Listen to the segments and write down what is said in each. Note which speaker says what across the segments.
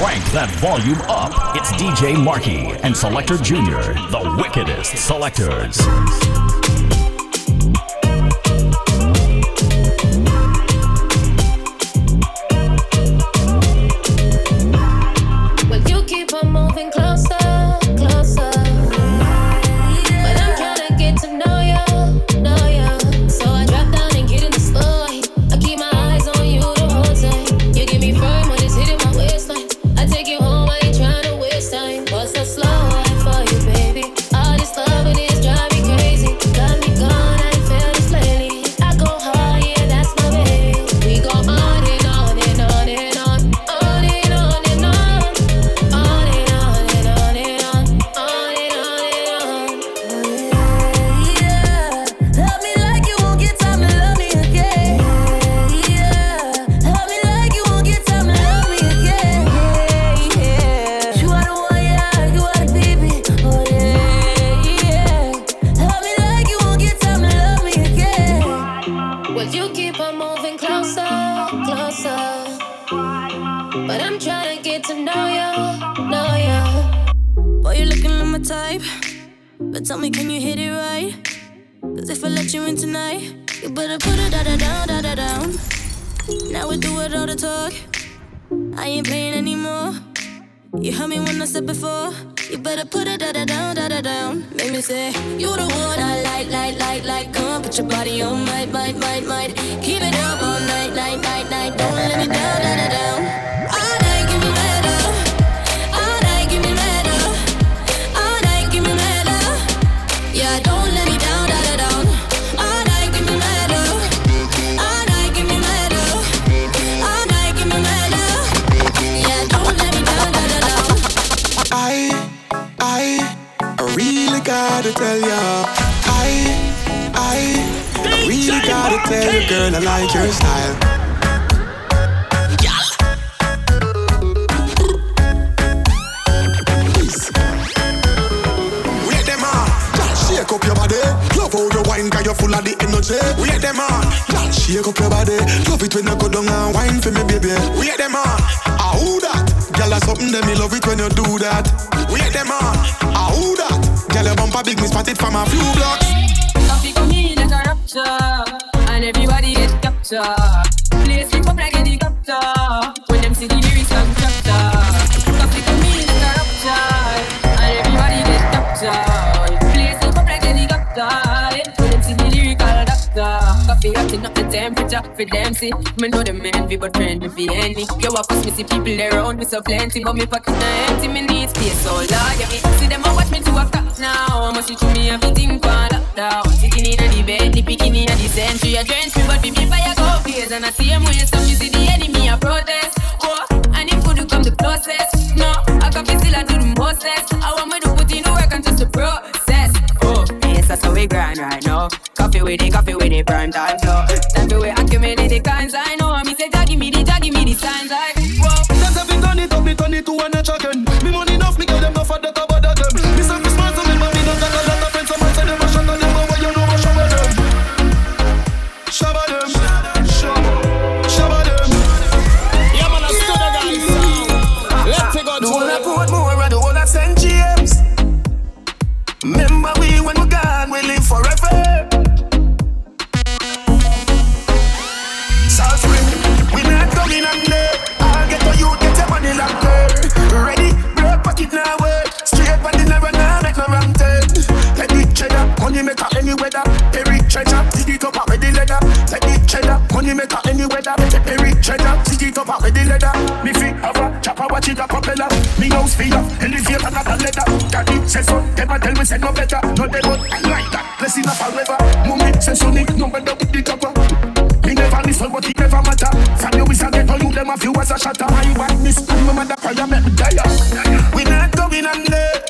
Speaker 1: Crank that volume up. It's DJ Markey and Selector Junior, the wickedest selectors.
Speaker 2: So plenty, but me pocket not empty. Me need space, so Lord, yeah, me see them a watch me to a cop now. I must see through me everything for lockdown. Sitting in the bed, the picking in the century, I drench me, but me me fire go blaze, and I see him way. Some you see the enemy a protest, oh, and him could come the closest. No, I can feel still I do the mostest. I want me to put in the work and just the process. Oh, yes, that's how we grind right now. Coffee with it, coffee with it, prime time flow. Time to we accumulate the kinds I know. Me
Speaker 3: to a natural again. Up out with the leather. Me feet have a chopper, watch it a propeller. Me house up, elevator not a letter. Daddy says so, them a tell me say no better. No they but I like that, blessing up forever. Mummy says so, no better with the cover. Me never listen, but it never matter. From you is a ghetto, you them a few as a shatter. My badness, and my mother prayer make me die. We not going. I'll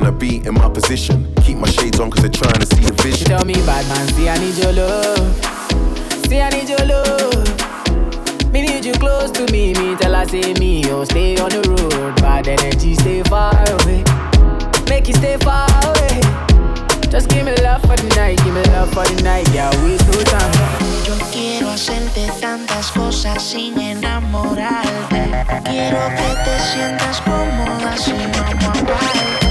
Speaker 4: trying to be in my position. Keep my shades on cause they're trying to see
Speaker 5: a
Speaker 4: vision.
Speaker 5: Tell me, bad man, see, I need your love. See, I need your love. Me need you close to me. Me tell I say, me, oh, stay on the road. Bad energy, stay far away. Make you stay far away. Just give me love for the night, give me love for the night, yeah, we do time.
Speaker 6: Yo quiero hacerte tantas cosas sin enamorarte. Quiero que te sientas cómoda sin amarte.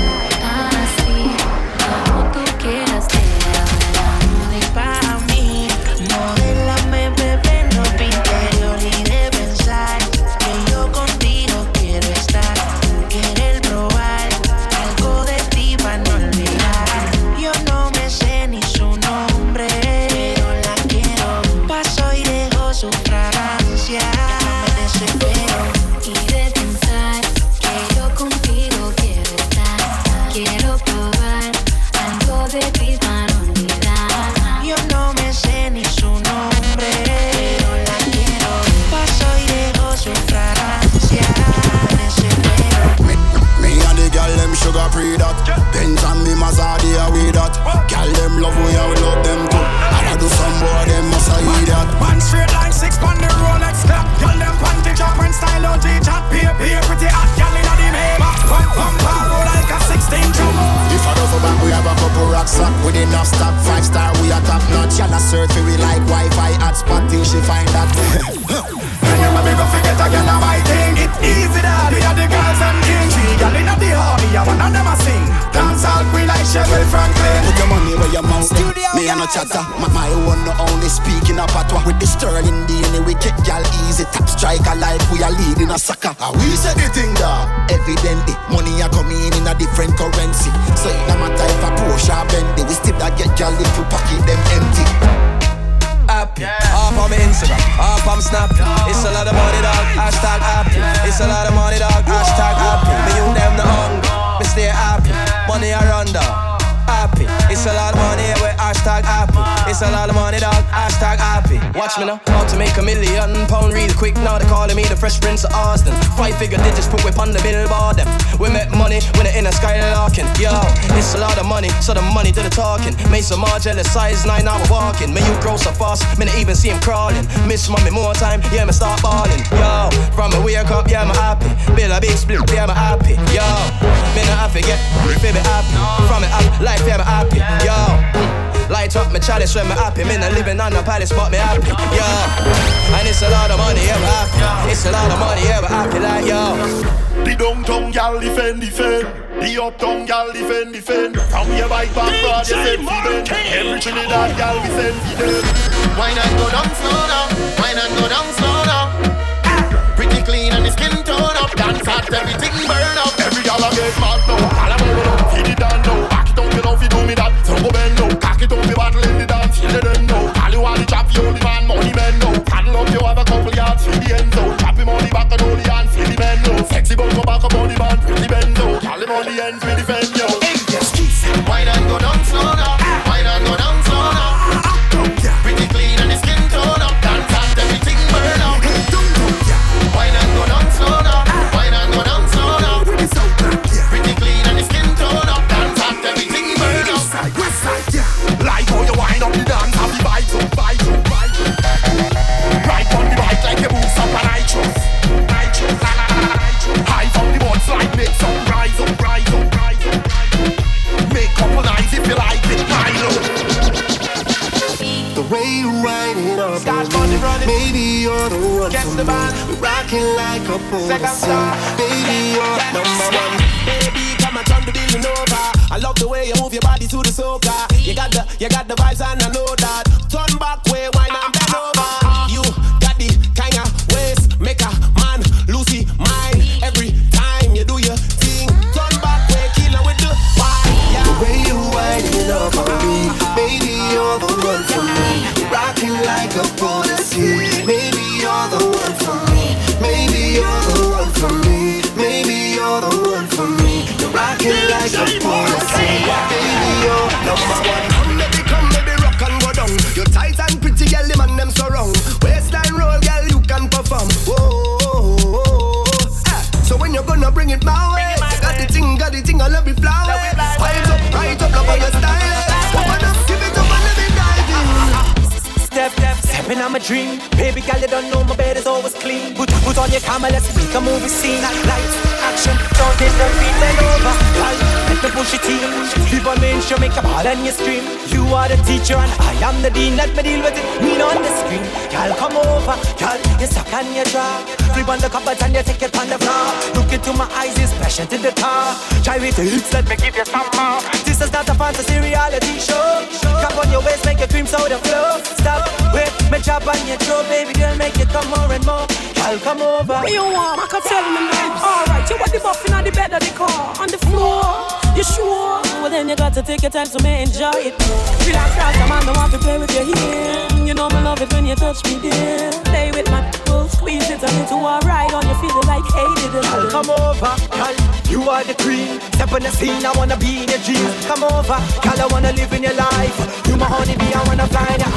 Speaker 3: defend, defend. From your bike back, broad, you send for them. Every Trinidad gal, we send for them.
Speaker 7: Why not go down slow?
Speaker 5: wanna be in your dreams. Come over, girl, I wanna live in your life. You my honeybee, I wanna fly
Speaker 8: now.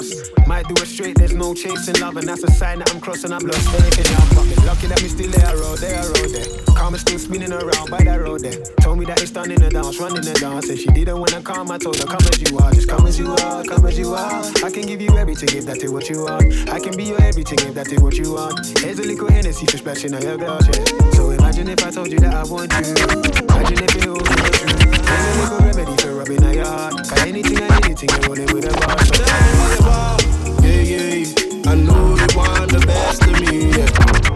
Speaker 9: trust. Might do it straight, there's no chasing love, and that's a sign that I'm crossing. I'm lost anything I'm fucking lucky that me still there, road there, road there. Karma still spinning around by that road there. Told me that it's done in the dance, running the dance. Said she didn't wanna come, I told her come as you are, just come as you are, come as you are. I can give you everything if that is what you want. I can be your everything if that is what you want. Here's a little Hennessy for splashing on your glass, yeah. So imagine if I told you that I want you. Imagine if it was true. Here's a little remedy for rubbing on your heart. Cause anything I anything you want with a bar. So.
Speaker 10: Yeah, yeah, yeah. I know you want the best of me. Yeah.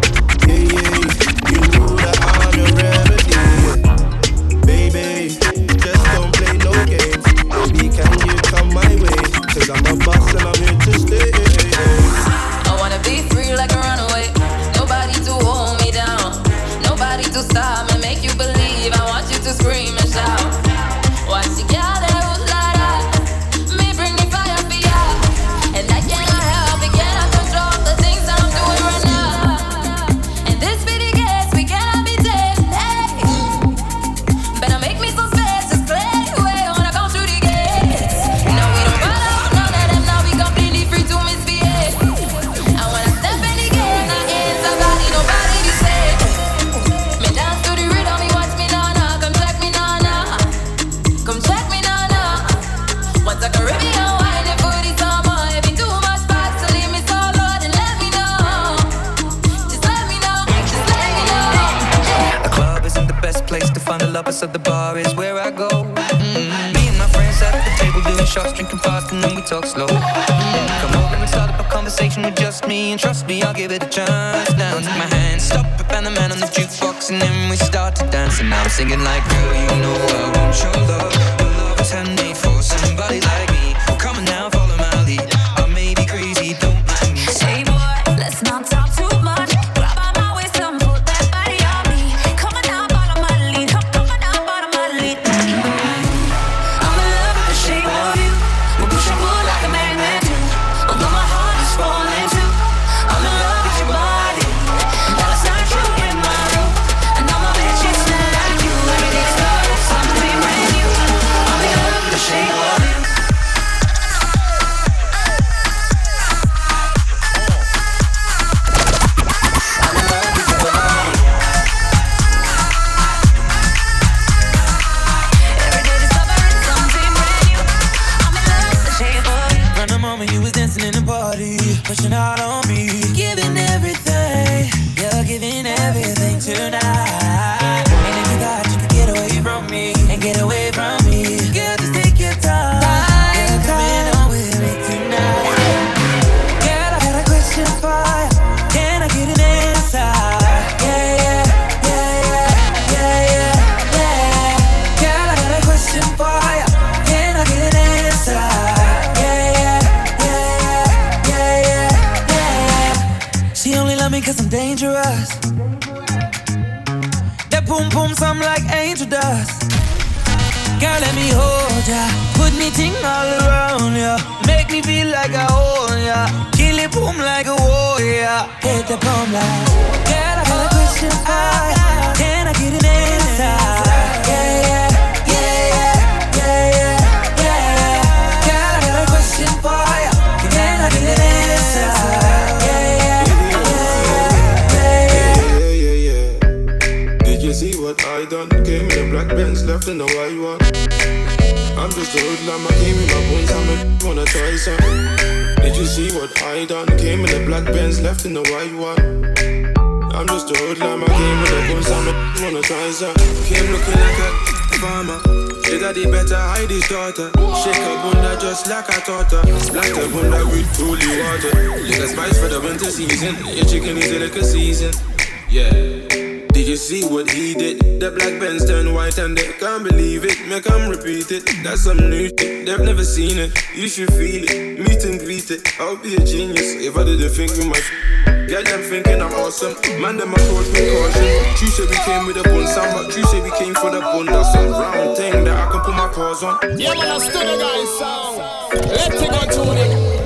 Speaker 11: Me,
Speaker 12: I'll give it a chance. Now take my hand, stop it, and the man on the jukebox, and then we start to dance. And now I'm singing like, girl, you know I want your love. it,
Speaker 10: you
Speaker 13: should feel it. Meet and greet it, I'll be a genius if I didn't think you might. Get them thinking I'm awesome. Man, them approach with caution. say we came with a bun sandwich. say we came for the bun. That's some round thing that I can put my paws on.
Speaker 14: Yeah, man, I still the guys sound. Let's
Speaker 15: take on
Speaker 5: tuning.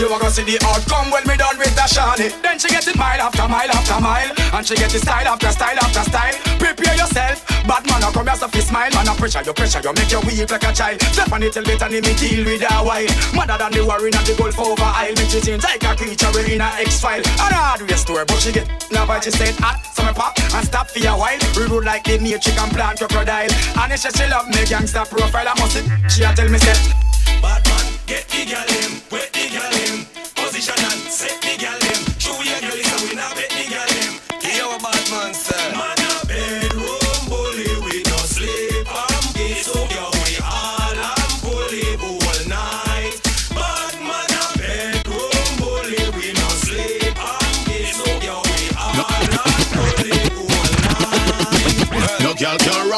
Speaker 5: You
Speaker 16: want to see the outcome when me done with the shiny. Then she get it mile after mile after mile. And she get it style after style after style. Prepare yourself. Bad man, come here, so smile. Man, I pressure you, pressure you, make you weak like a child. Step on it and me deal with a while. Mother than the warring of the Gulf over Isle. Make she change like a creature we in a X-file. And a hard way story, but she get now by she said hot. So me pop and stop for a while. We roll like the nature and plant crocodile. And she she love me gangster profile, I must it. She a tell me say,
Speaker 17: Bad man, get the girl him,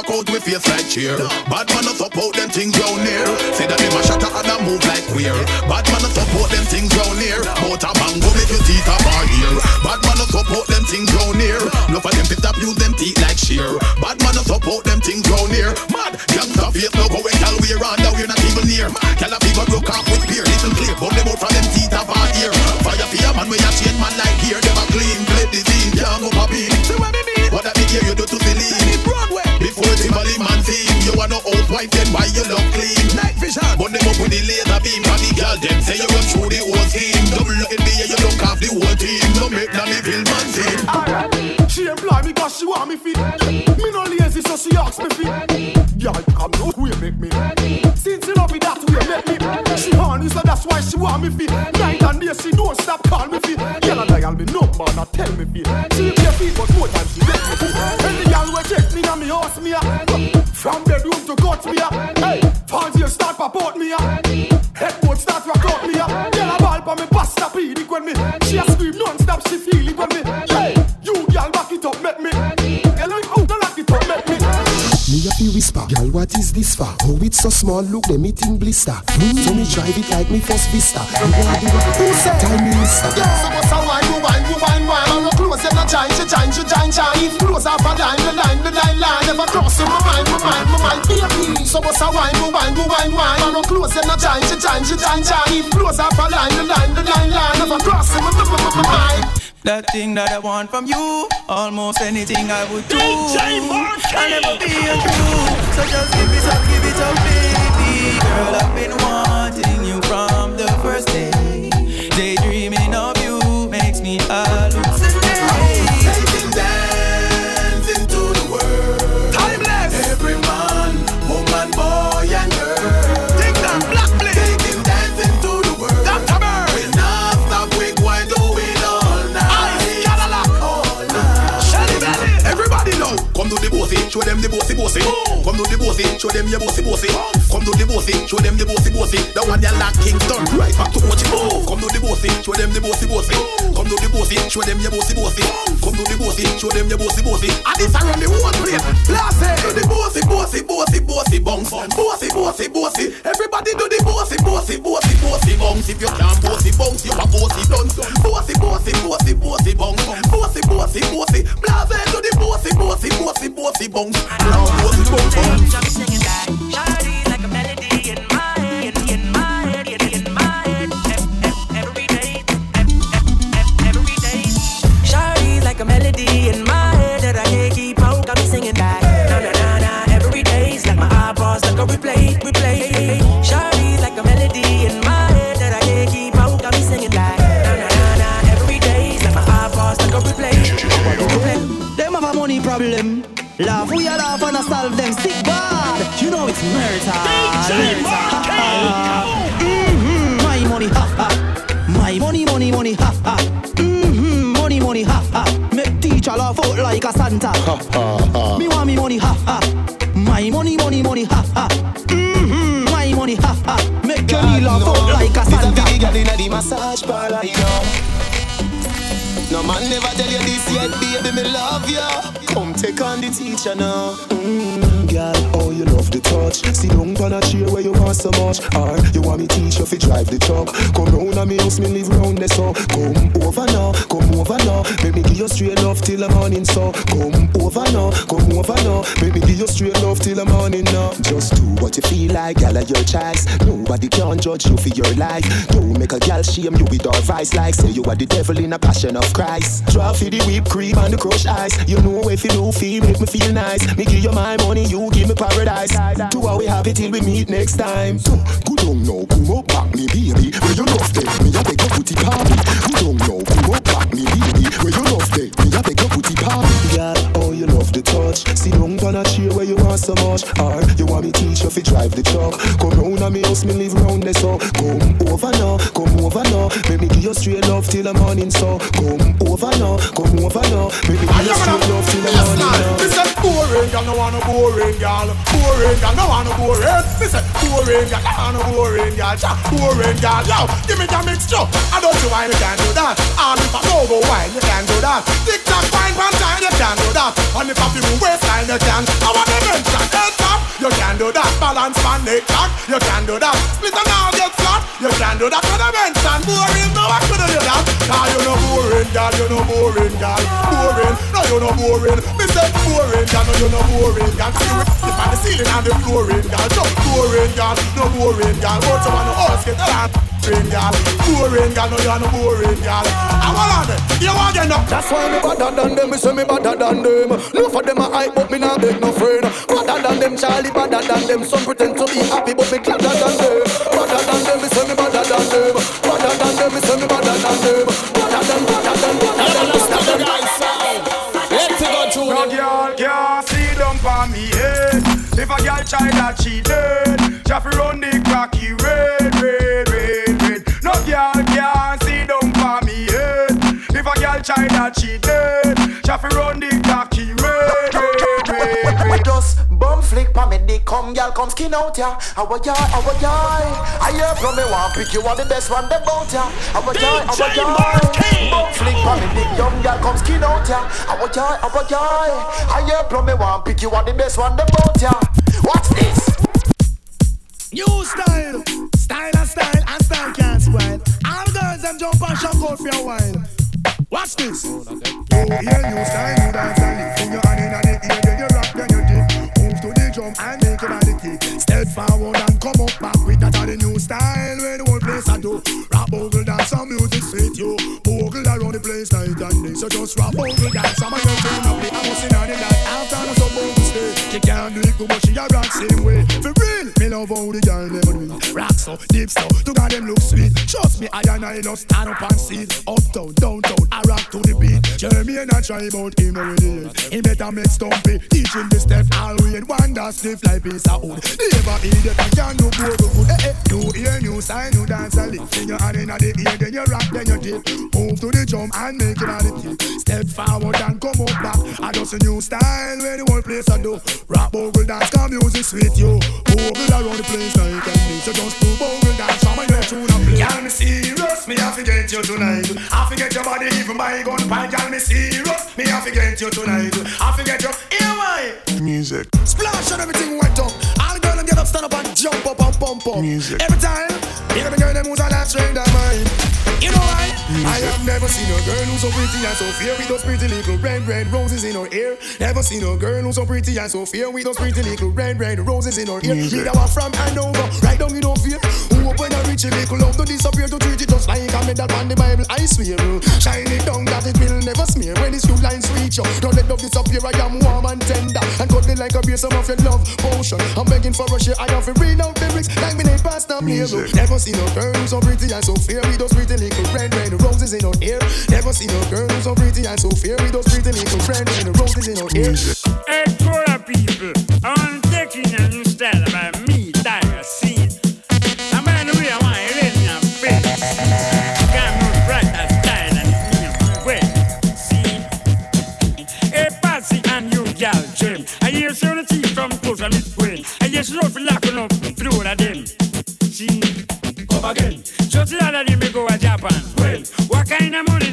Speaker 18: rock out with face like cheer. Bad man no support them things round here. Say that them a shatter and a move like queer. Bad man no support them things round here. Motor mango make your teeth a bar here. Bad man no support them things round here. No for them fit up use them teeth like shear. Bad man no support them things round here. Mad gangsta face no go when gal we around now we're not even near. Gal a people broke off with beer. Listen clear, but them out from them teeth a bar here. Fire your man when you change man like here. Them a clean, play the scene, can't go popping. See want no old white then why you look clean? Night vision, but them up with the laser beam. Cause the girl them say you run through the whole scheme. Double look in the air, you look off the whole team. No make Danny feel man team.
Speaker 7: She employ me cause she want me fit. Me no lazy so she asks me fit. Girl, come no way make me. Since you She horny so that's why she want me fit. Night and day she don't stop call me fit. Girl and dial me number not tell me fit. She a fit but more time she let me fit. Any girl we check me and me house me a. From bedroom to gut me a. Hey, fancy start pop out me a. Headboard start rock out me a. Girl a ball pa me bust a pedic when me. She a scream non-stop she feel it when me.
Speaker 19: Fi whisper, girl, what is this for? Oh, it's so small, look, them it in blister. Mm, so me drive it like me first vista. You want the who said? Time minister.
Speaker 7: Yeah, so what's a wine, you wine, you wine, wine. I'm close, I'm not giant, she giant, she giant, giant. Close up a line, the line, the line, line. Never cross in my mind, my mind, my mind. Baby, so what's a wine, you wine, you wine, wine. I'm not close, I'm not giant, she giant, she giant, giant. Close up a line, the line, the line, line. Never cross my, my mind.
Speaker 20: That thing that I want from you, almost anything I would do. I'll never be untrue. So just give it up, give it up, baby. Girl, I've been wanting you from the first day.
Speaker 18: Them your bossy bossy. Come do the bossy, show them the bossy bossy. The one you like Kingston, right back to what you move. Come do the bossy, show them the bossy bossy. Come do the bossy, show them your bossy bossy. Come do the bossy, show them your bossy bossy. And this around the whole place. Blast it. Do the bossy bossy bossy bossy bounce. Bossy bossy bossy. Everybody do the bossy bossy bossy bossy bounce. If you can't bossy bounce, you a bossy dance. Bossy bossy bossy bossy bounce. Bossy bossy bossy. Blast it. Do the bossy bossy bossy bossy bounce. Now bossy bounce Girl,
Speaker 21: replay, replay. it. Shawty's like a melody in my head that
Speaker 18: I can't keep out, got me singing like na na na na. it's like
Speaker 21: my eyeballs, like
Speaker 22: a replay. Them have a money problem. Laugh, we all laugh and I solve them. Sick bad, you know it's murder. DJ mm-hmm. My money, ha ha. My money, money, money, ha ha. Mm-hmm. Money, money, ha ha. Make teacher laugh out like a Santa. Ha ha ha. Me want me money, ha ha.
Speaker 23: Massage parlor, you know. No man never tell you this yet, baby, me love you. Come take on the teacher now.
Speaker 19: Mm, girl, oh you love the touch. Sit down on a chair where you want so much. Or you want me teach you fi drive the truck. Come round and me house, me live round there so. Come over now, come over now. Make me give you straight love till the morning so. Come over now, come over now. Make me give you straight love till the morning now. Just do what you feel like, girl, are your choice. Nobody can judge you for your life. Don't make a girl shame you with our vice like say you are the devil in a passion of Christ. Draw for the whipped cream and the crushed ice. You know if you do feel, make me feel nice. Me give you my money, you give me paradise. Do how we have it till we meet next time. Good on now, come up back me baby. Where you love them, me a beg you put it party. Good on now, come up back me baby. Touch. Sit down on a chair where you want so much. Or you want me teach you fi drive the truck. Come round and me house, me live round there so. Come over now, come over now. Make me give you straight love till the morning so. Come over now, come over now. Make me give you straight love till the morning now.
Speaker 24: Me say boring, girl, no want no boring, girl. Boring, girl, no want no boring. Me say boring, girl, no want no boring. Cha, boring, girl, yo, give me your mixture. I don't see why you can't do that. And if I go go wine, you can't do that. Tick tock, fine, one time, you can't do that. And if I feel waistline, you can. I want the mention, head top, you can't do that. Balance man, neck cock, you can't do that. Split and all get flat, you can't do that. Mention boring, no, I couldn't do that. Nah, you no boring, girl, you no boring, girl. Boring, no, you no boring. Me say boring, girl, no, you no boring, girl. See you on the ceiling and the flooring, girl. Just boring, girl, no boring, girl. But you wanna ask it, girl. Boring, girl. Boring, girl, no, you're no boring, girl. I want on it. You want get up.
Speaker 25: That's why me better than them, me say me better than them. No for them a hype, but me not beg no friend. Better than them, Charlie, better than them. Some pretend to be happy, but me gladder than them. Better than them, me say me better than them. Better than them, me say me better than them. Better than, better than, better than, better than.
Speaker 24: Let's go to No girl can't see dump on me head. If a girl try that she dead. Just run the cocky red, red, If a girl try that she dead. Just run the cocky red.
Speaker 15: Just bum flick pa me dick, come girl, come skin out ya. Our yai, our yai. I hear from me one pick you are the best one that bout ya. Our yai, our yai. Bum flick pa me dick, young girl, come skin out ya. Our yai, our yai. I hear from me one pick you are the best one that bout ya. What's this?
Speaker 26: New style, style and style, and style can't spoil. All girls them jump and shock out for a while. Watch this. You hear new style, new dance and lift. Put your hand in the ear, then you rock, then you dip. Move to the drum and make your body kick. Step forward and come up back with that the new style where the whole place I do. Rap bogle dance, some music sweet you. Bogle around the place night and day. So just rap bogle dance, some of your tune up. I must in on the dance after no some bogle stay. She can't do it but she a rock same way. For real, me love how the girl never do it. Rock so, deep so, to God them look sweet. Trust me, I and I love stand up and see. Uptown, downtown, I rock to the beat. Jeremy and I try about him already. He better make stumpy, teach him the step all and one that stiff like piece of wood. Never idiot, I can do both good. Eh eh, new ear, new style, new dance and lift. In your hand in the ear, then you rock, then you dip. Move to the drum and make it on the kick. Step forward and come up back. I just a new style where the whole place I do. Rap bogle dance, come music sweet you. Around the place night and day. So just do bogle dance, from my head tune and play. Girl, me serious, me I forget you tonight. I forget your body, even my gun pint. Girl, me serious, me I forget you tonight. I forget you, hear why?
Speaker 19: Music.
Speaker 26: Splash and everything went up. All the girls them get up, stand up and jump up and pump up.
Speaker 19: Music.
Speaker 26: Every time, you the girl them who's a lot straight their mind. You know why? Mm-hmm. I have never seen a girl who's so pretty and so fair with those pretty little red, red roses in her hair. Never seen a girl who's so pretty and so fair with those pretty little red, red roses in her ear.
Speaker 19: Music.
Speaker 26: Lead her from Hanover, right down in fear. Who open a rich little love to disappear to treat it just like a medal on the Bible. I swear, shine it down that it will never smear. When these few lines reach you, don't let love disappear. I am warm and tender and cuddling like a beer. Some of your love potion. I'm begging for a share. I have to read out lyrics like me name pretty little friend when the roses in her
Speaker 19: hair. Never seen a girl who's so pretty and so fair with those pretty little friend when the roses in her hair.
Speaker 27: Hey, Cora people, I'm taking a new style by me, Dire Scene. And by the way, I want to raise my face. just love for lacking up through all of them. See, come again. Just the other day, happens? Well, what kind of money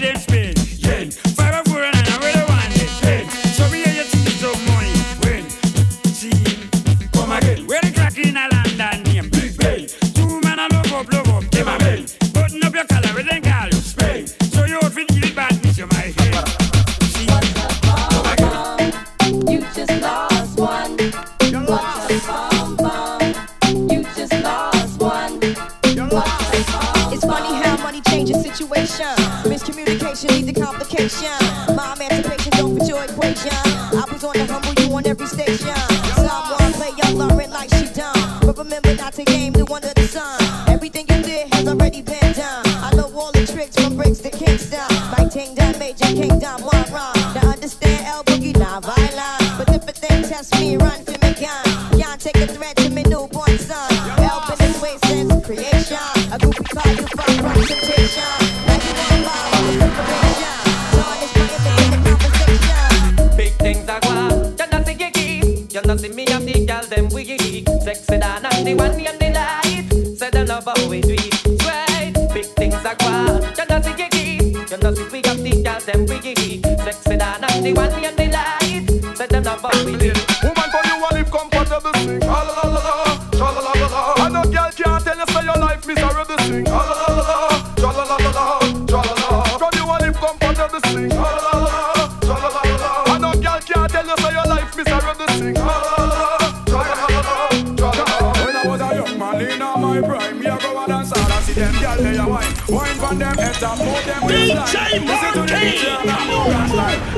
Speaker 24: time. Listen to the DJ.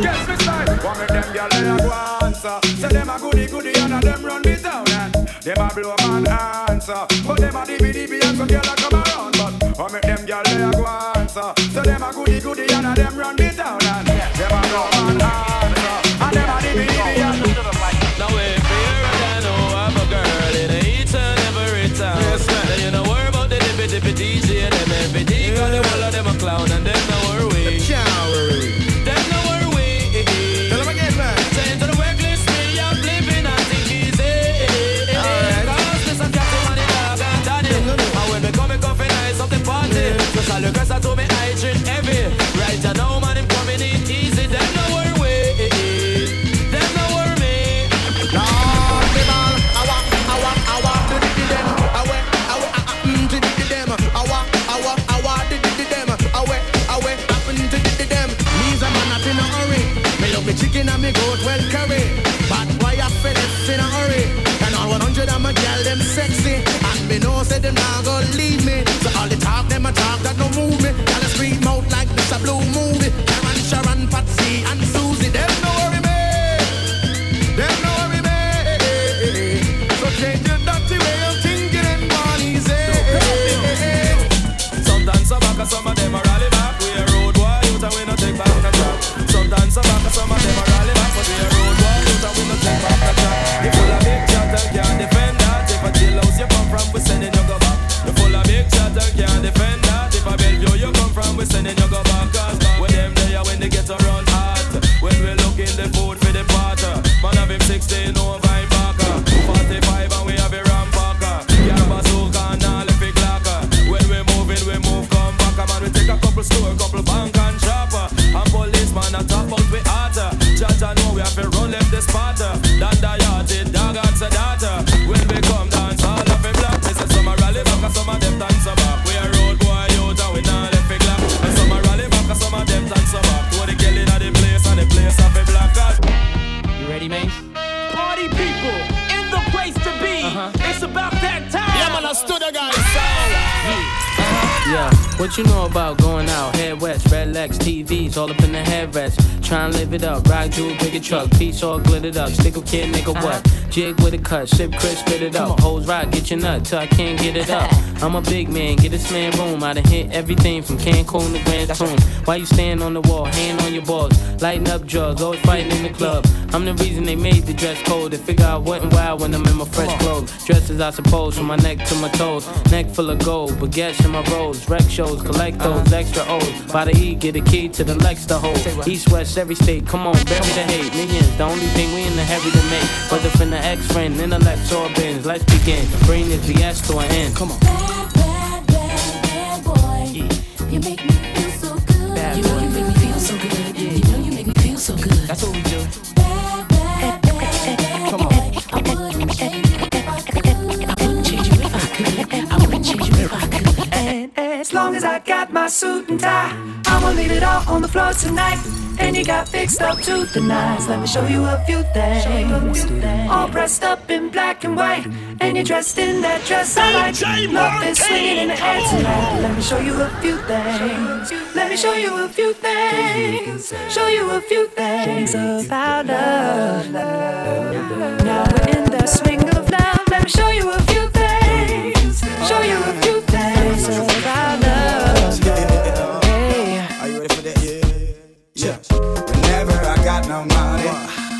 Speaker 24: Catch me side. One of them gyal they a go answer. Say them a goody goody and a them run me down and eh? them a blow man answer. But them a dibby dibby and some gyal a come around. But one of them gyal they a go answer. Say them a goody goody and a them run
Speaker 28: me All the girls are told me
Speaker 29: I
Speaker 30: drink truck, piece all glittered up. Stick a kid, nigga, what? Jig with a cut, sip crisp, spit it up. Hoes rock, get your nut till I can't get it up. I'm a big man, get this man room. I done hit everything from Cancun to Grand Tune. Why you stand on the wall, hand on your balls? Lighting up drugs, always fighting in the club. I'm the reason they made the dress code. They figure I wasn't wild when I'm in my fresh clothes. Dresses, I suppose, from my neck to my toes. Uh. Neck full of gold, baguettes in my rolls. Rec shows, collect uh. those extra O's. By the E, get a key to the Lex to hold. East, west, every state, come on, bury the hate. Millions, the only thing we in the heavy to make. Whether from the X friend, intellect, or bins. Let's begin. Bring this BS to an end. Come on.
Speaker 31: Bad,
Speaker 30: bad,
Speaker 31: bad, bad
Speaker 30: boy.
Speaker 31: You make me
Speaker 32: suit and tie, I'ma leave it all on the floor tonight. And you got fixed up to the nines. Let me show you a few things. All dressed up in black and white. And you're dressed in that dress I like. Love is swinging in the air tonight. Let me show you a few things. Let me show you a few things. Show you a few things about love. Now we're in the swing of love. Let me show you a few things. Show you a few things
Speaker 24: Money,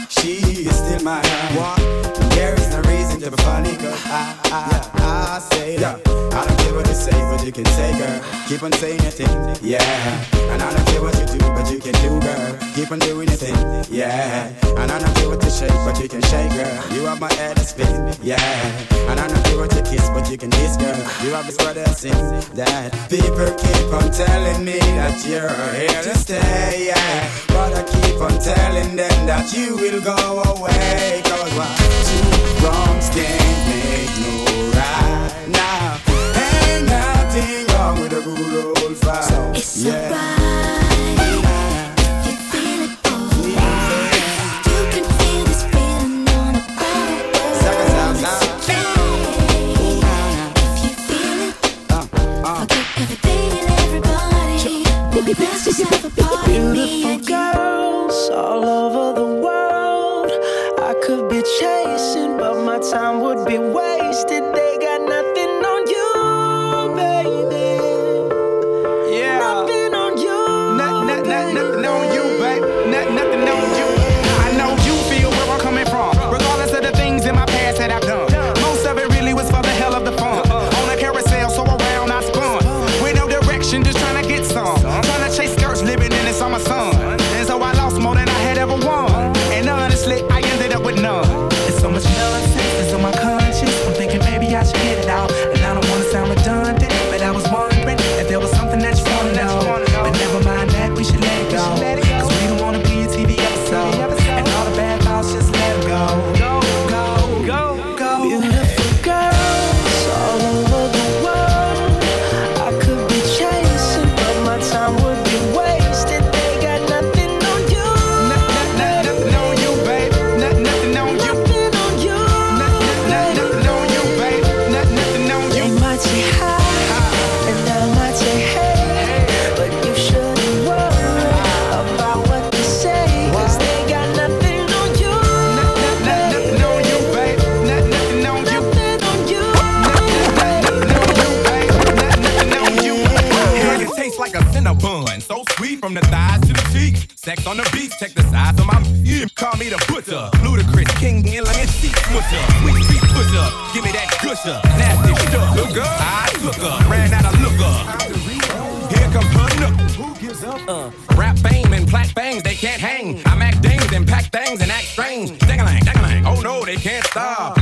Speaker 24: she is still my honey. There is no reason to be funny, cause I, I, I say that. I don't care what you say, but you can say, girl. Keep on saying thing, yeah. And I don't care what you do, but you can do, girl. Keep on doing thing, yeah. And I don't care what you shake, but you can shake, girl. You have my head to spin, yeah. And I don't care what you kiss, but you can kiss, girl. You have this brother sing that. People keep on telling me that you're here to stay, yeah. But I keep on telling them that you will go away. Cause why? Two wrongs can't make no right now. Ain't nothing wrong with a good old fight.
Speaker 31: It's
Speaker 24: yeah.
Speaker 31: You can feel
Speaker 32: all over the world. I could be chasing, but my time would be wasted.
Speaker 33: Seat smusher, sweet feet pusher. Give me that gusher, nasty stuff. Look up, I took her, ran out of looker. Here comes her nook. Who gives up? Uh, rap fame and plaque bangs, they can't hang. I mac dings and pack things and act strange. Dangalang, dangalang. Oh no, they can't stop.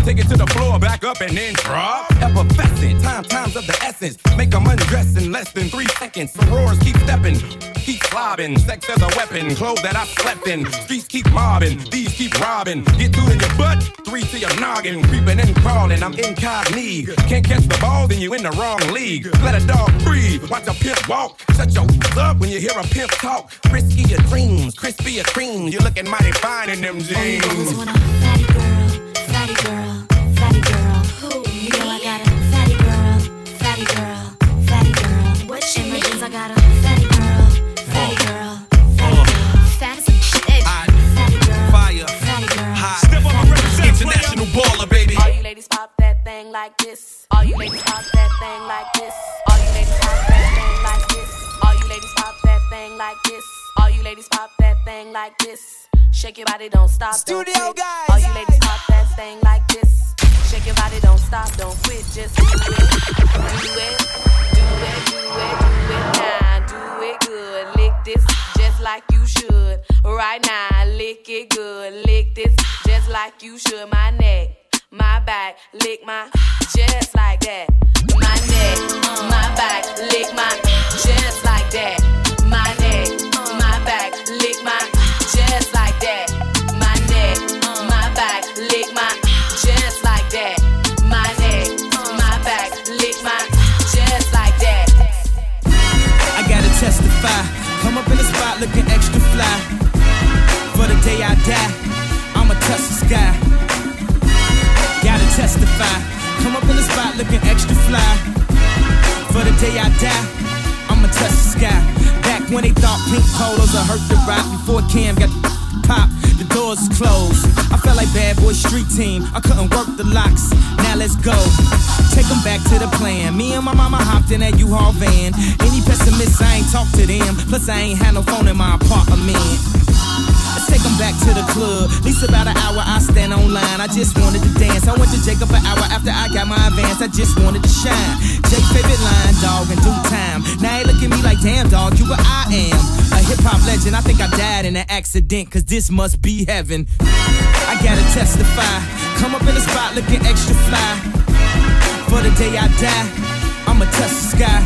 Speaker 33: Back up and then drop. Effervescent, time times of the essence. Make them undress in less than three seconds. Sorors keep stepping, keep slobbing. Sex as a weapon, clothes that I slept in. Streets keep mobbing, thieves keep robbing. Get two in your butt, three to your noggin. Creeping and crawling, I'm incognito. Can't catch the ball, then you in the wrong league. Let a dog breathe, watch a pimp walk. Shut your up when you hear a pimp talk. Risky your dreams, crispy your cream. You're looking mighty fine in them jeans.
Speaker 31: Fatty girl, fatty girl, fatty girl, fire, hot. International
Speaker 10: baller, baby. All you ladies pop that thing like this. All you ladies pop that thing like this. All you ladies pop that thing like this. All you ladies pop that thing like this. Shake your body, don't stop. Studio don't quit. guys. All you ladies pop that thing like this. Shake your body, don't stop, don't quit. Just do it, do it, do it, do it, do it now. Do it good. Lick this just like you should. Right now, lick it good. Lick this just like you should. My neck, my back, lick my just like that. My neck, my back, lick my just like that.
Speaker 14: Gotta. Come up in the spot looking extra fly. For the day I die, I'ma touch the sky. Gotta testify. Come up in the spot looking extra fly. For the day I die, I'ma touch the sky. Back when they thought pink polos would hurt the Roc before Cam got the pop, the doors closed. I felt like bad boy street team. I couldn't work the locks. Now let's go. Take them back to the plan. Me and my mama hopped in that U-Haul van. Any pessimists, I ain't talk to them. Plus, I ain't had no phone in my apartment. Let's take them back to the club. At least about an hour I stand online. I just wanted to dance. I went to Jacob an hour after I got my advance. I just wanted to shine. Jake favorite line, dog, in due time. Now he look at me like, damn, dog, you what I am. A hip hop legend. I think I died in an accident, cause this must be heaven. I gotta testify. Come up in the spot looking extra fly. For the day I die, I'ma touch the sky.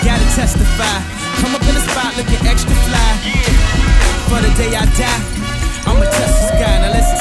Speaker 14: Gotta testify. Come up in the spot looking extra fly. For the day I die, I'ma touch the sky. Now let's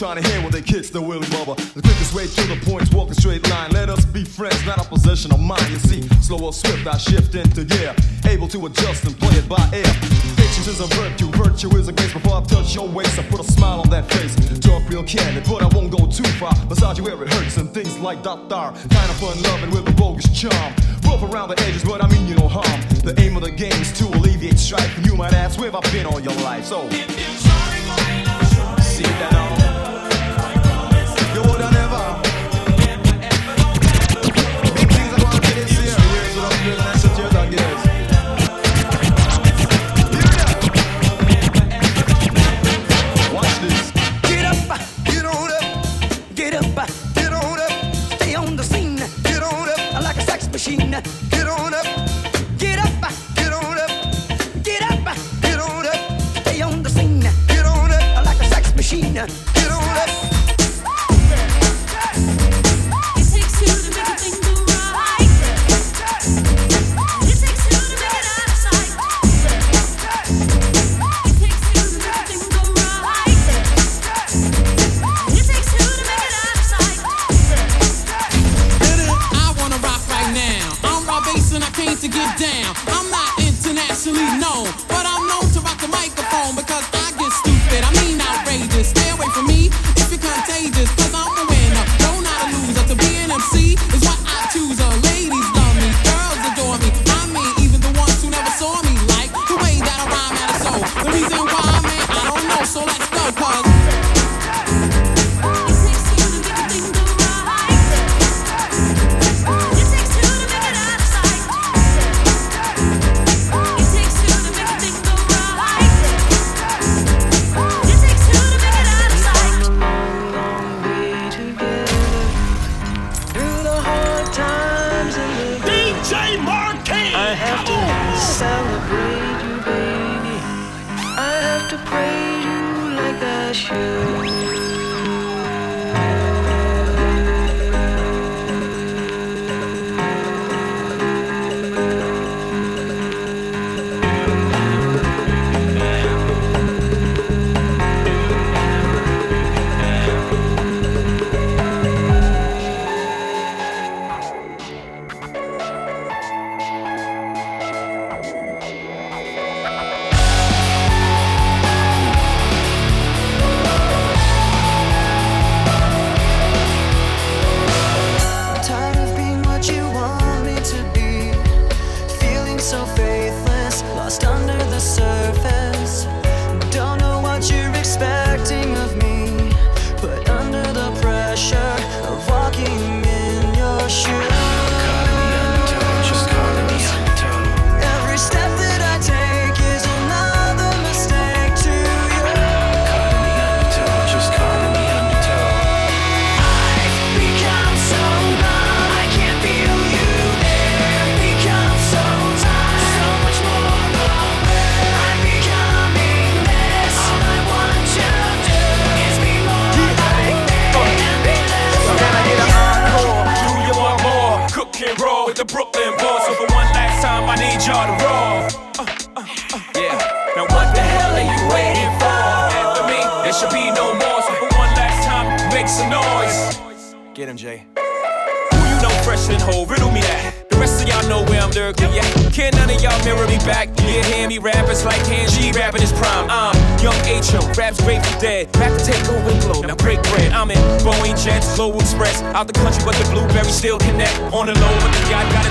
Speaker 34: trying to handle
Speaker 35: what
Speaker 36: they kids the Willy Bubba. The quickest way to the point's walk a straight line. Let us be friends, not a possession of mine. You see, slow or swift, I shift into gear. Able to adjust and play it by ear. Patience is a virtue, virtue is a grace. Before I touch your waist, I put a smile on that face. Talk real candid, but I won't go too far. Besides you, where it hurts and things like doctor. Kinda fun loving with a bogus charm. Rough around the edges, but I mean you no harm. The aim of the game is to alleviate strife. And you might ask, where have I been all your life? So.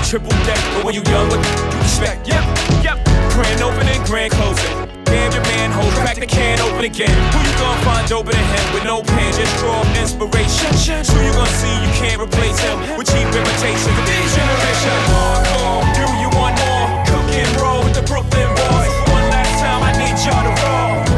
Speaker 28: Triple deck, but when you young, what you expect? Yep, yep. Grand opening, grand closing. Damn your manhole, crack the can open again. Who you gonna find open in him with no pen? Just draw inspiration. Who you gonna see? You can't replace him with cheap imitation. These generation hardcore. Do you want more? Cook and roll with the Brooklyn boys. One last time, I need y'all to roll.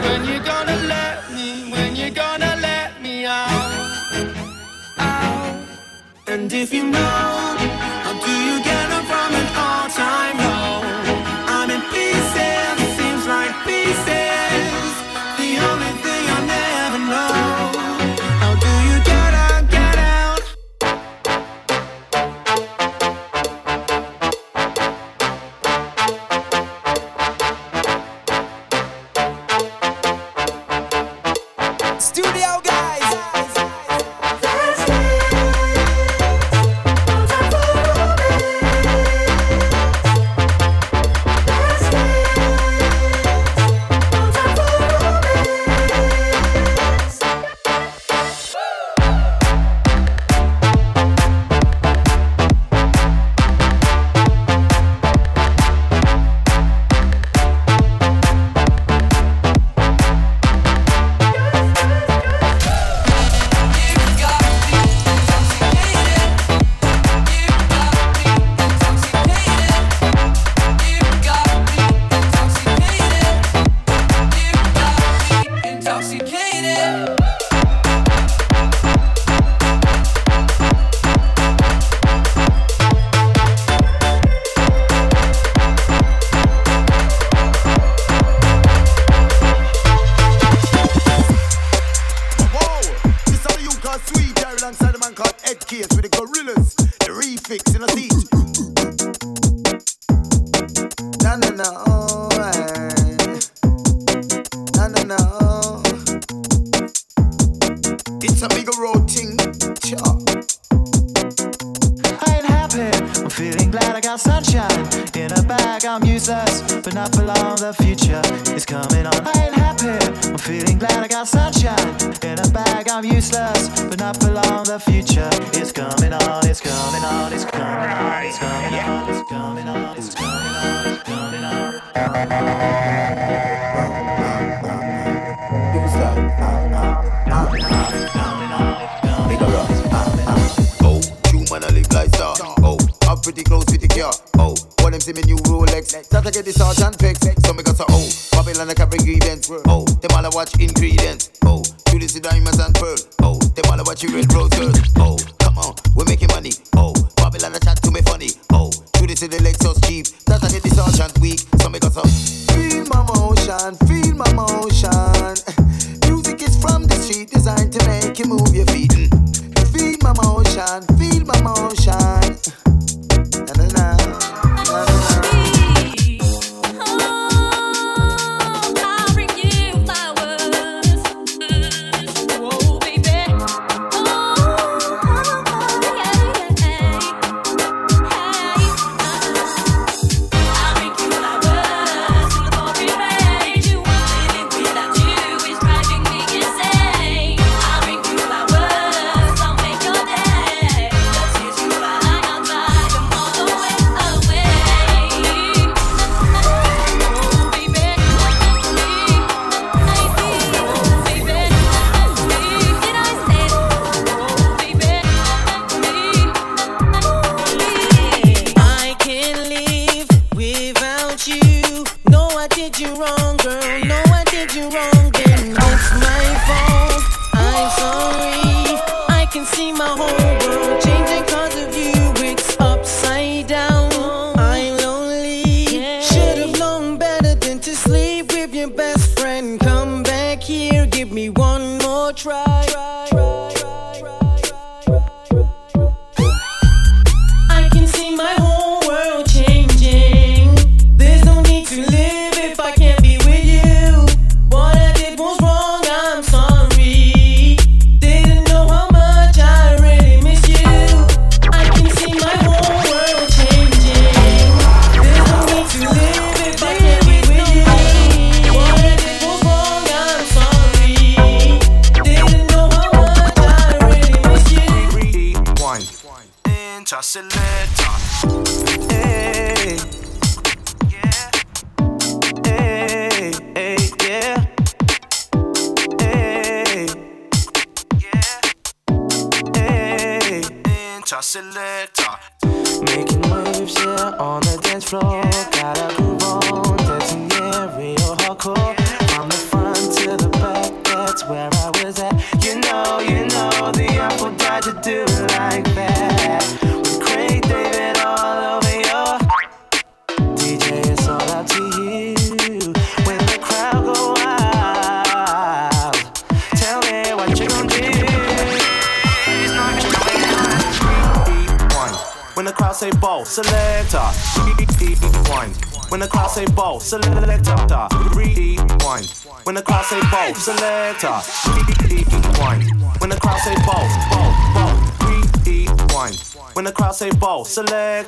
Speaker 37: When you gonna let me, when you gonna let me out, out. And if you know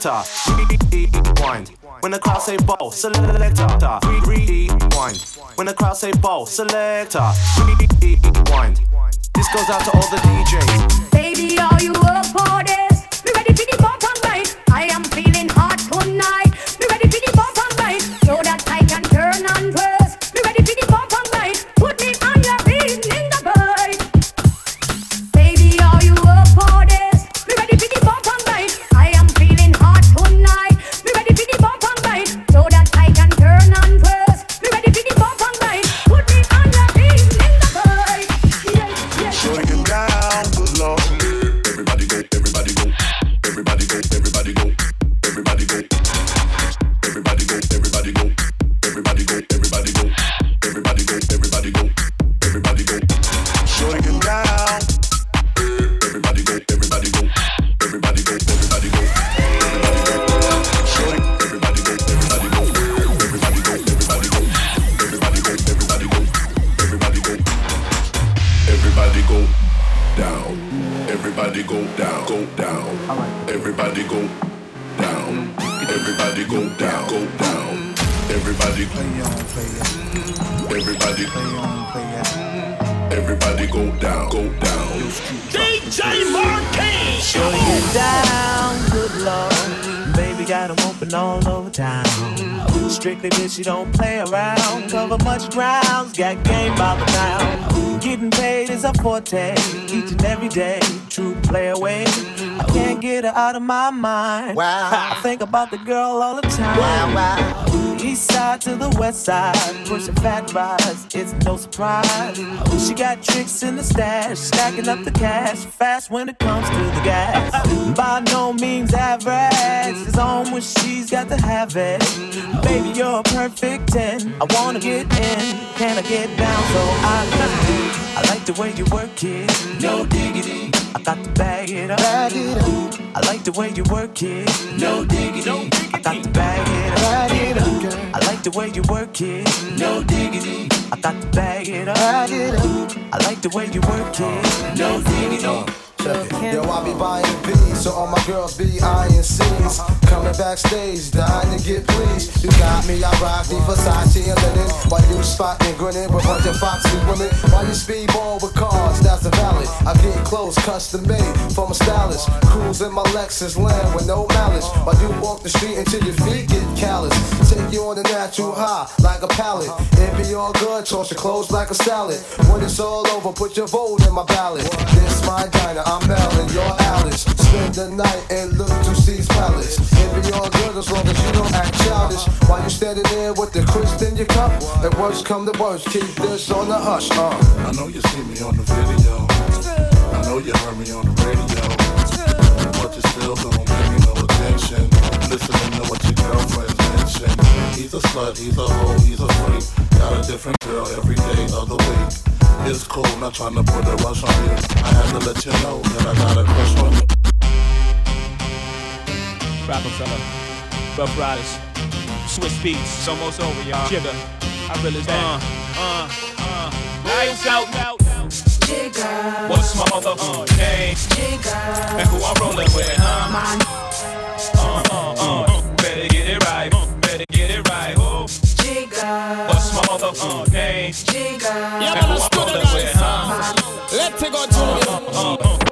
Speaker 38: selector, rewind. When the crowd say bow, selector, rewind. When the crowd say bow, selector. The
Speaker 39: girl all the time. Wow, wow. East side to the west side, pushing fat rides, it's no surprise. She got tricks in the stash, stacking up the cash, fast when it comes to the gas. By no means average, it's on when she's got to have it. Baby, you're a perfect 10. I wanna get in, can I get down so I can? I like the way you work it, no diggity. I got to bag it up. I like the way you work it, no diggity. Way you work it, no diggity. I got to bag it up. I like the way you work it, no diggity.
Speaker 25: Check it. Yo, I be buying B's, so all my girls backstage, dying to get pleased. You got me, I rock the Versace and linen. While you spotting, grinning with bunch of foxy women. While you speedball with cars, that's the valid. I get clothes custom made from a stylist. Cruise in my Lexus land with no malice. While you walk the street until your feet get callous. Take you on the natural high like a pallet. It be all good, toss your clothes like a salad. When it's all over, put your vote in my ballot. This my diner, I'm Melon, you're Alice. Spend the night and look to see's palace. It be all good as long as you don't act childish. While you standing there with the crisp in your cup. And worst come the worst, keep this on the hush. Uh.
Speaker 40: I know you see me on the video. I know you heard me on the radio. But you still don't pay me no attention. Listening to what your girlfriends mention. He's a slut, he's a hoe, he's a freak. Got a different girl every day of the week. It's cool, not trying to put a rush on you. I had to let you know that I got a crush on you.
Speaker 24: Rockefeller, Ruff Ryders, Swizz Beatz, it's almost over, y'all. Jigga, I really that. Uh, uh, uh. Lights out.
Speaker 41: Jigga.
Speaker 24: What's my motherfucking name?
Speaker 41: Jigga.
Speaker 24: And who I'm rolling with, huh? Uh, uh, uh. Better get it right. Better get it right. Oh.
Speaker 41: Jigga.
Speaker 24: What's my motherfucking name?
Speaker 41: Jigga.
Speaker 24: And who I'm rolling with, huh?
Speaker 7: Let's go to
Speaker 24: Uh, uh, better get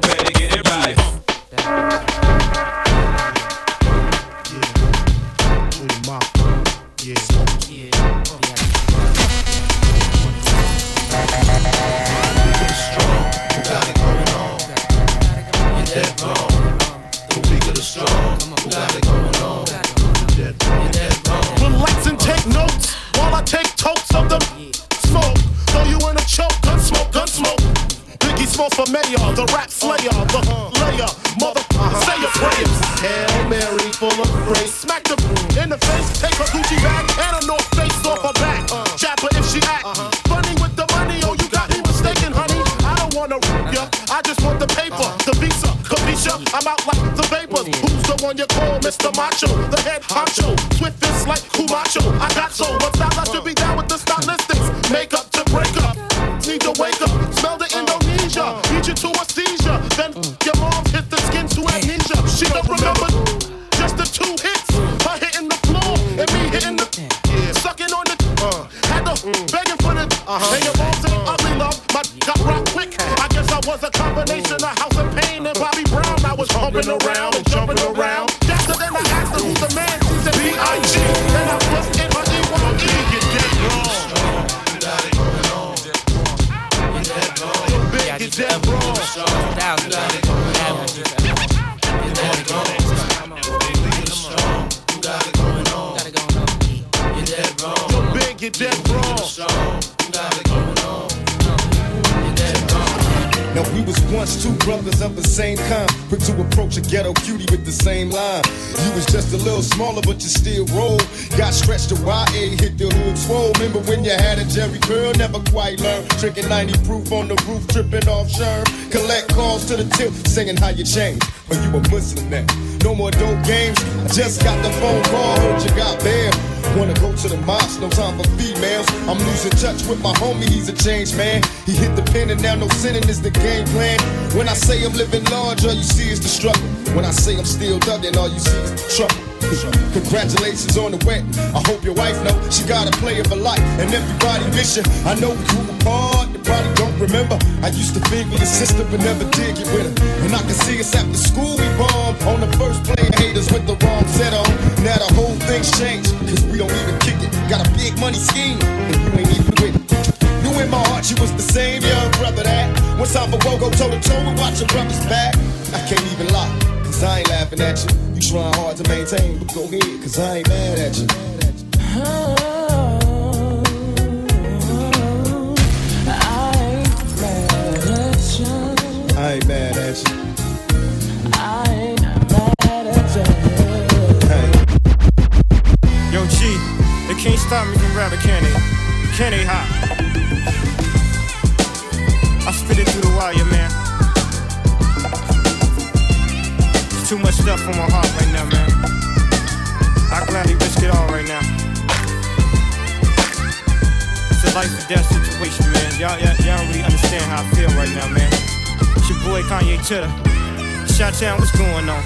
Speaker 7: Biggie smoke for mayor, the rap slayer, the uh-huh. layer, mother, uh-huh. say your prayers. Hail Mary, full of grace. Smack the in the face, take her Gucci bag and a North Face off her back. Uh-huh. Chapper if she act funny with the money, oh you got me mistaken, honey. I don't wanna root ya, I just want the paper, the visa, capisha. I'm out like the vapors. Mm. Who's the one you call Mr. Macho, the head honcho? Swift is like Camacho. I got so, style I two
Speaker 42: brothers of the same kind, quick to approach a ghetto cutie with the same line. You was just a little smaller, but you still roll. Got stretched to YA, hit the hood swole. Remember when you had a Jerry curl, never quite learned. Tricking 90 proof on the roof, tripping off sherm. Collect calls to the tip, singing how you changed. But you a Muslim now. No more dope games. I just got the phone call, heard you got bail. Wanna go to the mosque, no time for females. I'm losing touch with my homie, he's a changed man. He hit the pen and now no sinning is the game plan. When I say I'm living large, all you see is the struggle. When I say I'm still thugging, all you see is the trouble. Congratulations on the wedding. I hope your wife know she got a play of her life. And everybody miss you. I know we grew apart. You probably don't remember. I used to figure your sister, but never did get with her. And I can see us after school we bombed on the first play. Haters with the wrong set on. Now the whole thing's changed. Cause we don't even kick it. Got a big money scheme. And you ain't even with it. You in my heart, you was the same young brother that one time for Wogo toe to toe and watch your brother's back. I can't even lie, cause I ain't laughing at you. You trying hard to maintain, but go ahead, cause I ain't mad at you. Oh, I ain't mad at you.
Speaker 14: I ain't mad at you. Stop me from rapping? Can they hot? I spit it through the wire, man. There's too much stuff on my heart right now, man. I gladly risk it all right now. It's a life or death situation, man. Y'all, y'all, y'all don't really understand how I feel right now, man. It's your boy Kanye Chitter. Chi-Town, what's going on?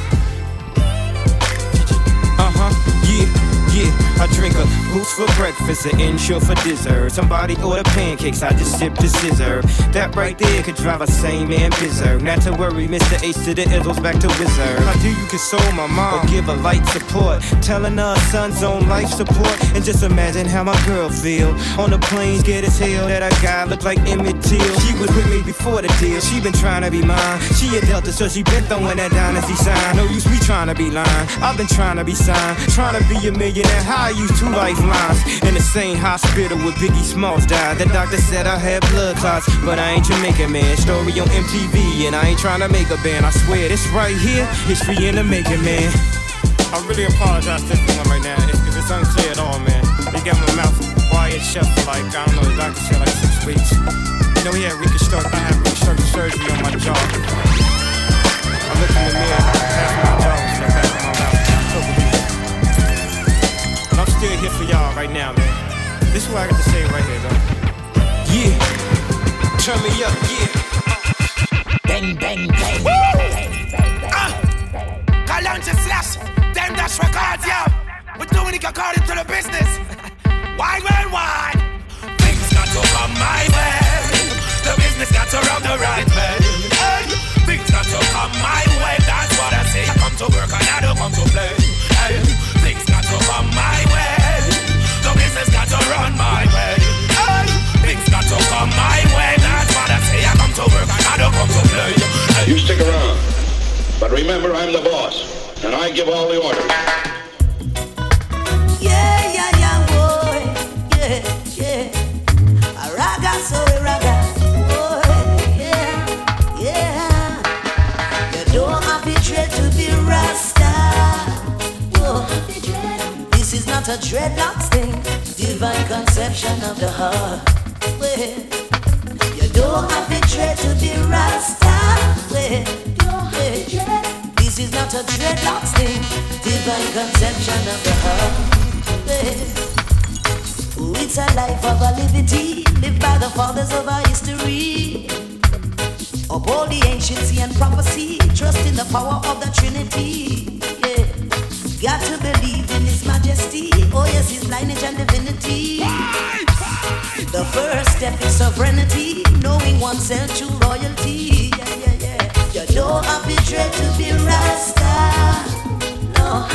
Speaker 14: Uh huh, yeah. Yeah, I drink a boost for breakfast, an Ensure for dessert. Somebody order pancakes, I just sip the scissor. That right there could drive a sane man berserk. Not to worry, Mr. Ace to the Izzles back to Wizard. How do you console my mom or give her light support? Telling her son's on life support. And just imagine how my girl feel. On the plane, scared as hell that a guy look like Emmett Till. She was with me before the deal, she been trying to be mine. She a Delta, so she been throwing that dynasty sign. No use me trying to be lying. I've been trying to be signed, trying to be a millionaire. How I use two lifelines in the same hospital where Biggie Smalls died. The doctor said I had blood clots, but I ain't Jamaican man. Story on MTV, and I ain't trying to make a band. I swear this right here, history in the making, man. I really apologize to everyone right now if, it's unclear at all, man. They got my mouth quiet shut for like, I don't know, the doctor said like six weeks. You know, he had reconstruct, I had reconstructive surgery on my jaw. I looked in the mirror, my jaw And I'm still here for y'all right now, man. This is what I got to say right here, though. Yeah. Turn me up, yeah.
Speaker 43: Bang, bang, bang. Ah!
Speaker 29: Kalancha slash, them dash records, yeah. We're doing it according to the business. Why, why, why? Things got to come my way. The business got to run the right way. Things got to come my way. That's what I say. I come to work and I don't come to play. Things got to come my way. The business got to run my way. Hey, things got to come my way. That's what I say. I come to work I don't come to play. Hey,
Speaker 44: You stick around. But remember, I'm the boss, and I give all the orders.
Speaker 37: Yeah, yeah, yeah, boy. Yeah, yeah. A raga, so a raga. Boy, yeah, yeah. You don't have to dread to be Rasta. Whoa. This is not a dreadlocks thing. Divine conception of the heart. Well, you don't have to dread to be Rasta. Well, yeah. This is not a dreadlocks thing. Divine conception of the heart. Well, it's a life of a liberty lived by the fathers of our history. Uphold the anciency and prophecy, trust in the power of the Trinity. Yeah. Got to believe majesty. Oh, yes, His lineage and divinity. The first step is sovereignty, knowing oneself true royalty. Yeah, yeah, yeah. You don't have to be Rasta. No,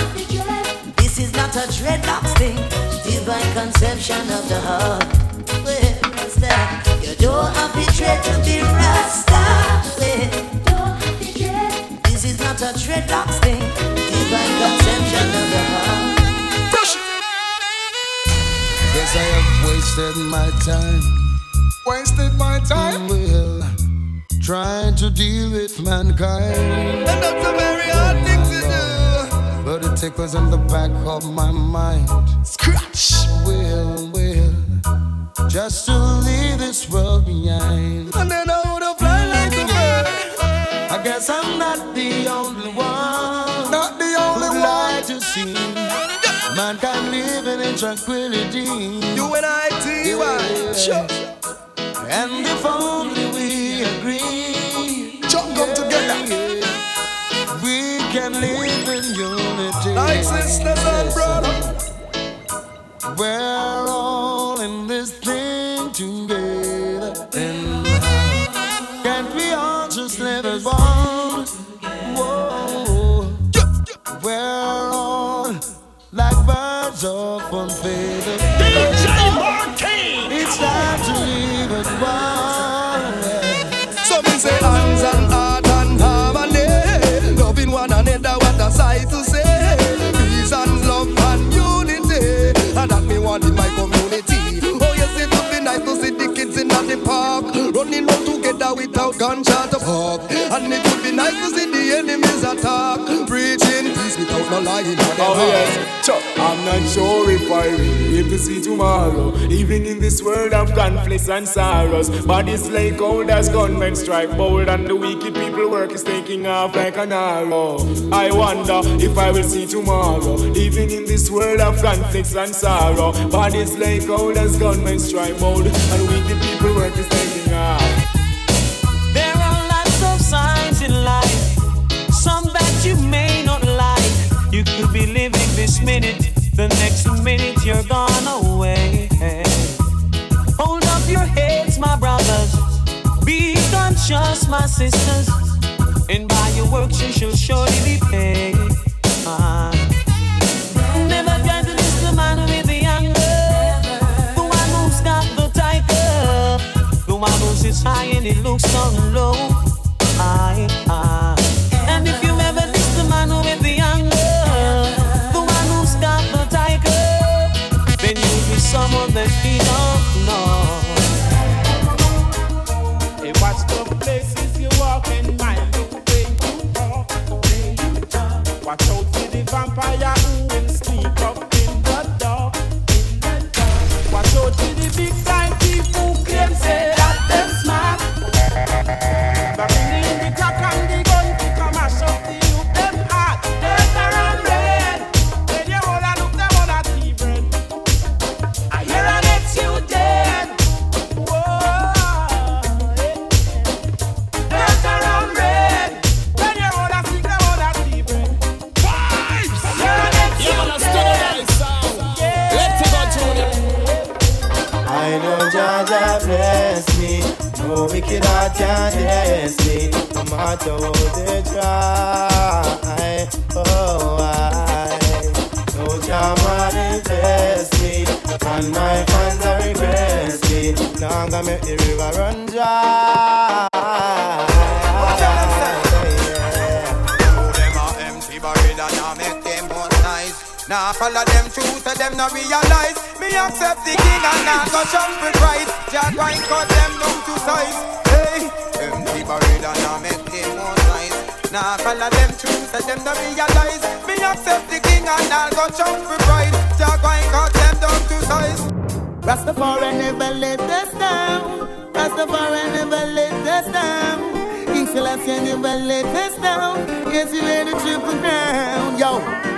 Speaker 37: this is not a dreadlocks thing. Divine conception of the heart. You don't have to dread to be Rasta. Well, this is not a dreadlocks thing. Divine conception of the heart.
Speaker 25: Guess I have wasted my time. Wasted my time? Well, trying to deal with mankind. And that's a very hard thing to do. But it tickles in the back of my mind. Scratch! Well, well, just to leave this world behind. And then I would have fly like a bird. I guess I'm not the only one. Not the only one. Like to see mankind tranquility. You and I, T.Y. Sure. And if only we agree, Jump come together. We can live in unity. unity.
Speaker 40: Like sisters and brothers.
Speaker 25: We're all in this thing
Speaker 40: gunshot to park And it would be nice to see the enemies attack Preaching peace without no lying
Speaker 45: Oh yes, Chuck, I'm not sure if I will live to see tomorrow. Even in this world of conflicts and sorrows, bodies lay cold as gunmen strike bold, and the wicked people work is taking off like an arrow. I wonder if I will see tomorrow. Even in this world of conflicts and sorrow, bodies lay cold as gunmen strike bold, and wicked people work is taking off.
Speaker 14: In life, some that you may not like. You could be living this minute, the next minute you're gone away. Hold up your heads, my brothers. Be conscious, my sisters. And by your works you shall surely be paid. Ah. Never to the man with the anger. The one who's got the tiger. The one who sits high and it looks so low. Aye, aye. And if you ever diss the man with the anger, the one who's the tiger, then you'll be someone
Speaker 46: not realize. Me accept the king and I go jump with Christ. Jah go cut them down to size. Hey, empty buried and I make them more nice. Now follow them true, so them not realize. Me accept the king and I go jump with Christ. Jah go cut them down to size.
Speaker 47: Rastafari never let us down. Rastafari never let us down. King Selassie never let us down. Yes, you wear the triple crown, yo.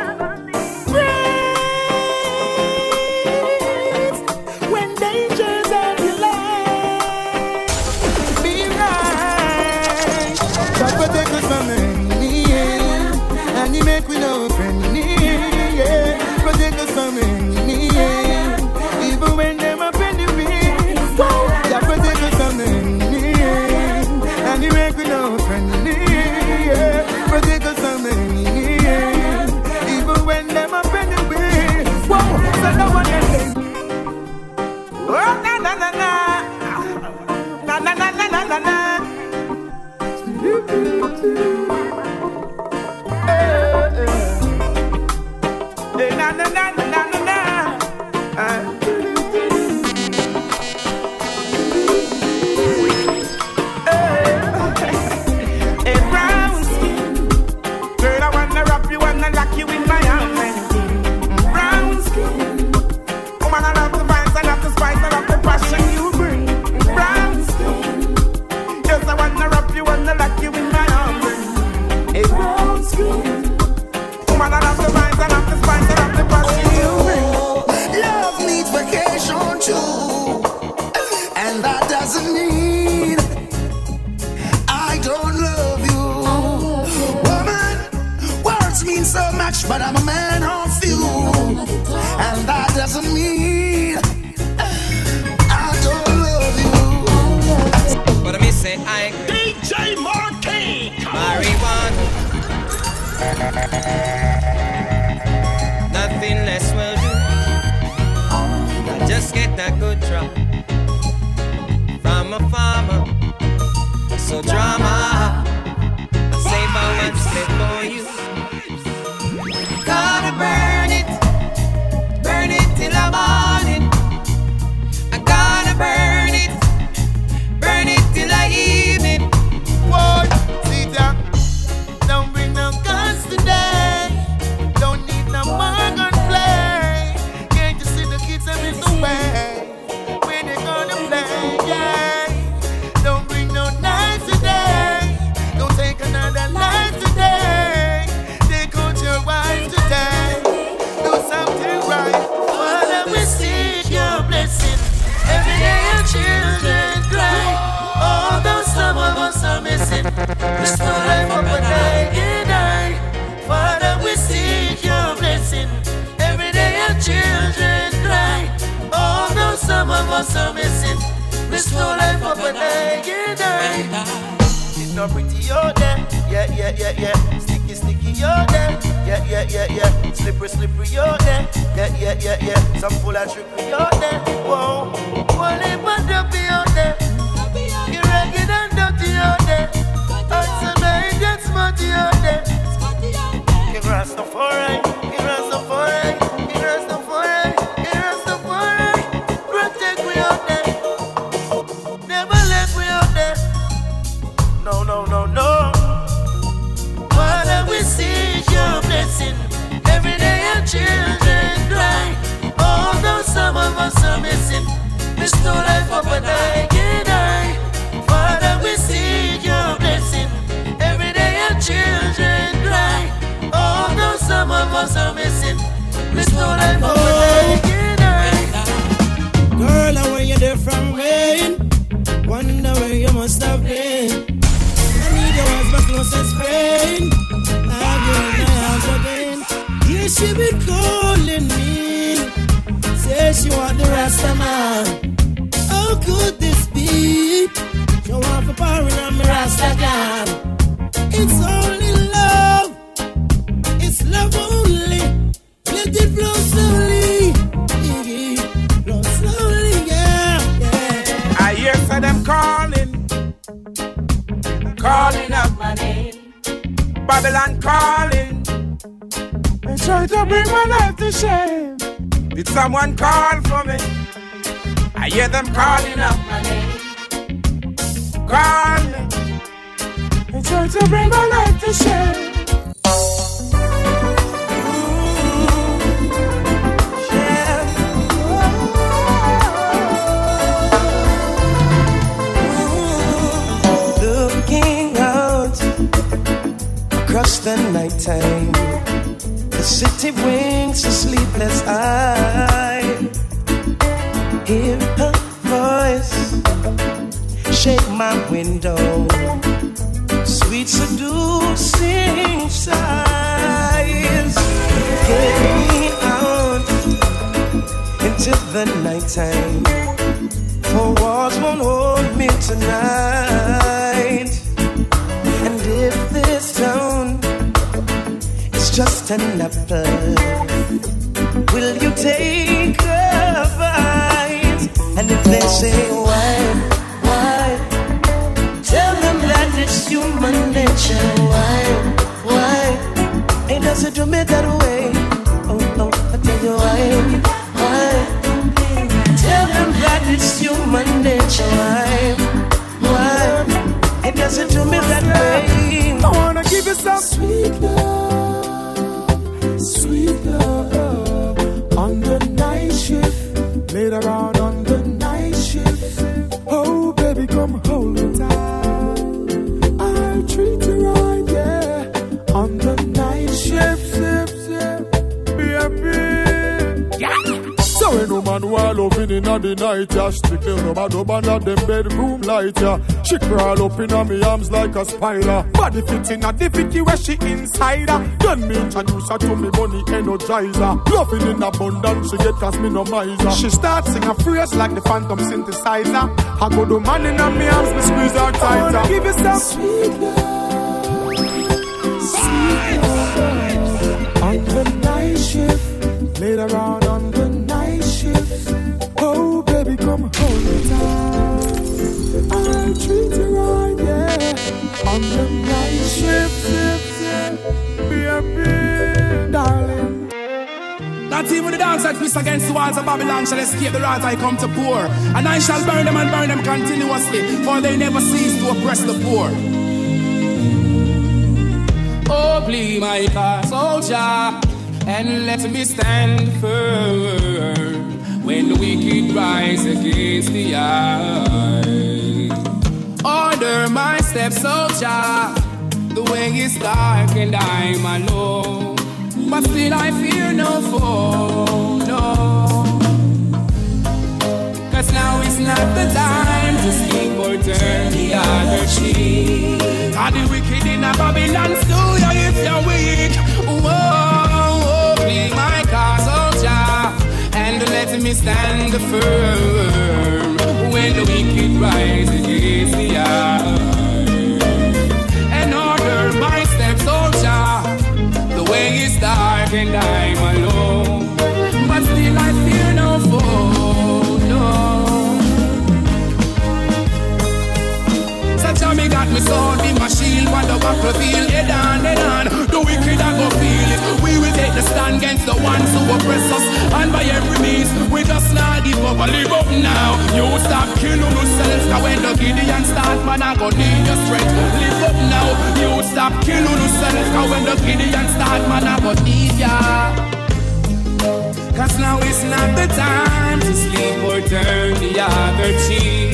Speaker 47: Life and night. Father, we seek your blessing. Every day our children cry. Although some of us are missing, life and night.
Speaker 48: Girl, I rain, wonder where you must have been. I need your was my closest friend. You in my arms again? She be calling me, say she want the Rasta man. Could this be? She want for power on me Rasta gang. It's only love, it's love only. Let it flow slowly. Flow slowly, yeah, yeah.
Speaker 49: I hear for them calling, calling up my name. Babylon calling. They try to bring my life to shame. Did someone call for me? I hear them calling up my name. Calling. They try to bring my life to shame.
Speaker 32: Out across the nighttime, the city winks a sleepless eye. Shake my window, sweet seducing sighs. Get me out into the nighttime. For walls won't hold me tonight. And if this town is just an apple, will you take a bite? And if they say why, human nature. Why, why? It doesn't do me that way. Oh, oh, I tell you why, why? Tell them that it's human nature. Why? Why? It doesn't do me that way.
Speaker 49: I wanna give you some sweet love, sweet love on the night shift. Later on man who are loving in the night, yeah. Strictly rubber dub under them bedroom light, yeah. She crawl up in me arms like a spider. Body fit in a the fitty where she inside her. Then me introduce her to me money energizer. Loving in abundance, she get cause me no miser. She start sing a phrase like the phantom synthesizer. I go do man in me arms, me squeeze her tighter. Give yourself sweet love, sweet love on the night shift. Later on
Speaker 45: Even that against the walls of Babylon shall escape the wrath I come to pour. And I shall burn them and burn them continuously, for they never cease to oppress the poor. Oh, please, my car soldier, and let me stand firm when the wicked rise against the eye. Order my steps, soldier. The way is dark and I'm alone, but still I fear no foe, no. Cause now is not the time to sleep or turn the other cheek. Are the wicked in a Babylon still you if you're weak? Whoa, be my cause, oh, soldier, and let me stand firm when the wicked rise against the eye. Way is dark and I'm alone, Such me sword, be my shield, when the battlefield, head on, head on. The wicked I go feel it. We will take the stand against the ones who oppress us, and by every means, we just not give up, live up now. You stop killing yourself, cause when the Gideon start, man, I go need your strength. Live up now. You stop killing yourself, cause when the Gideon start, man, I go need ya. Cause now is not the time to or turn the other cheek.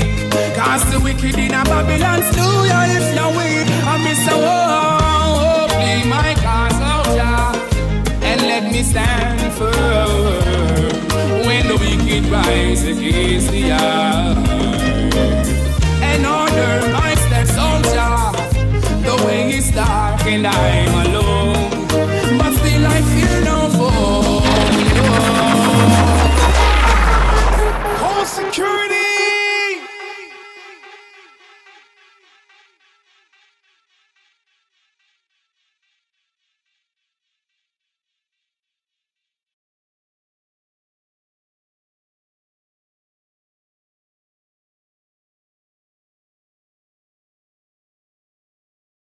Speaker 45: Cause the wicked in a Babylon slew ya if you're weak. I miss a oh, please my cause out ya. And let me stand firm when the wicked rise against the earth. And order my steps oh, out ya. The way is dark and I'm alone.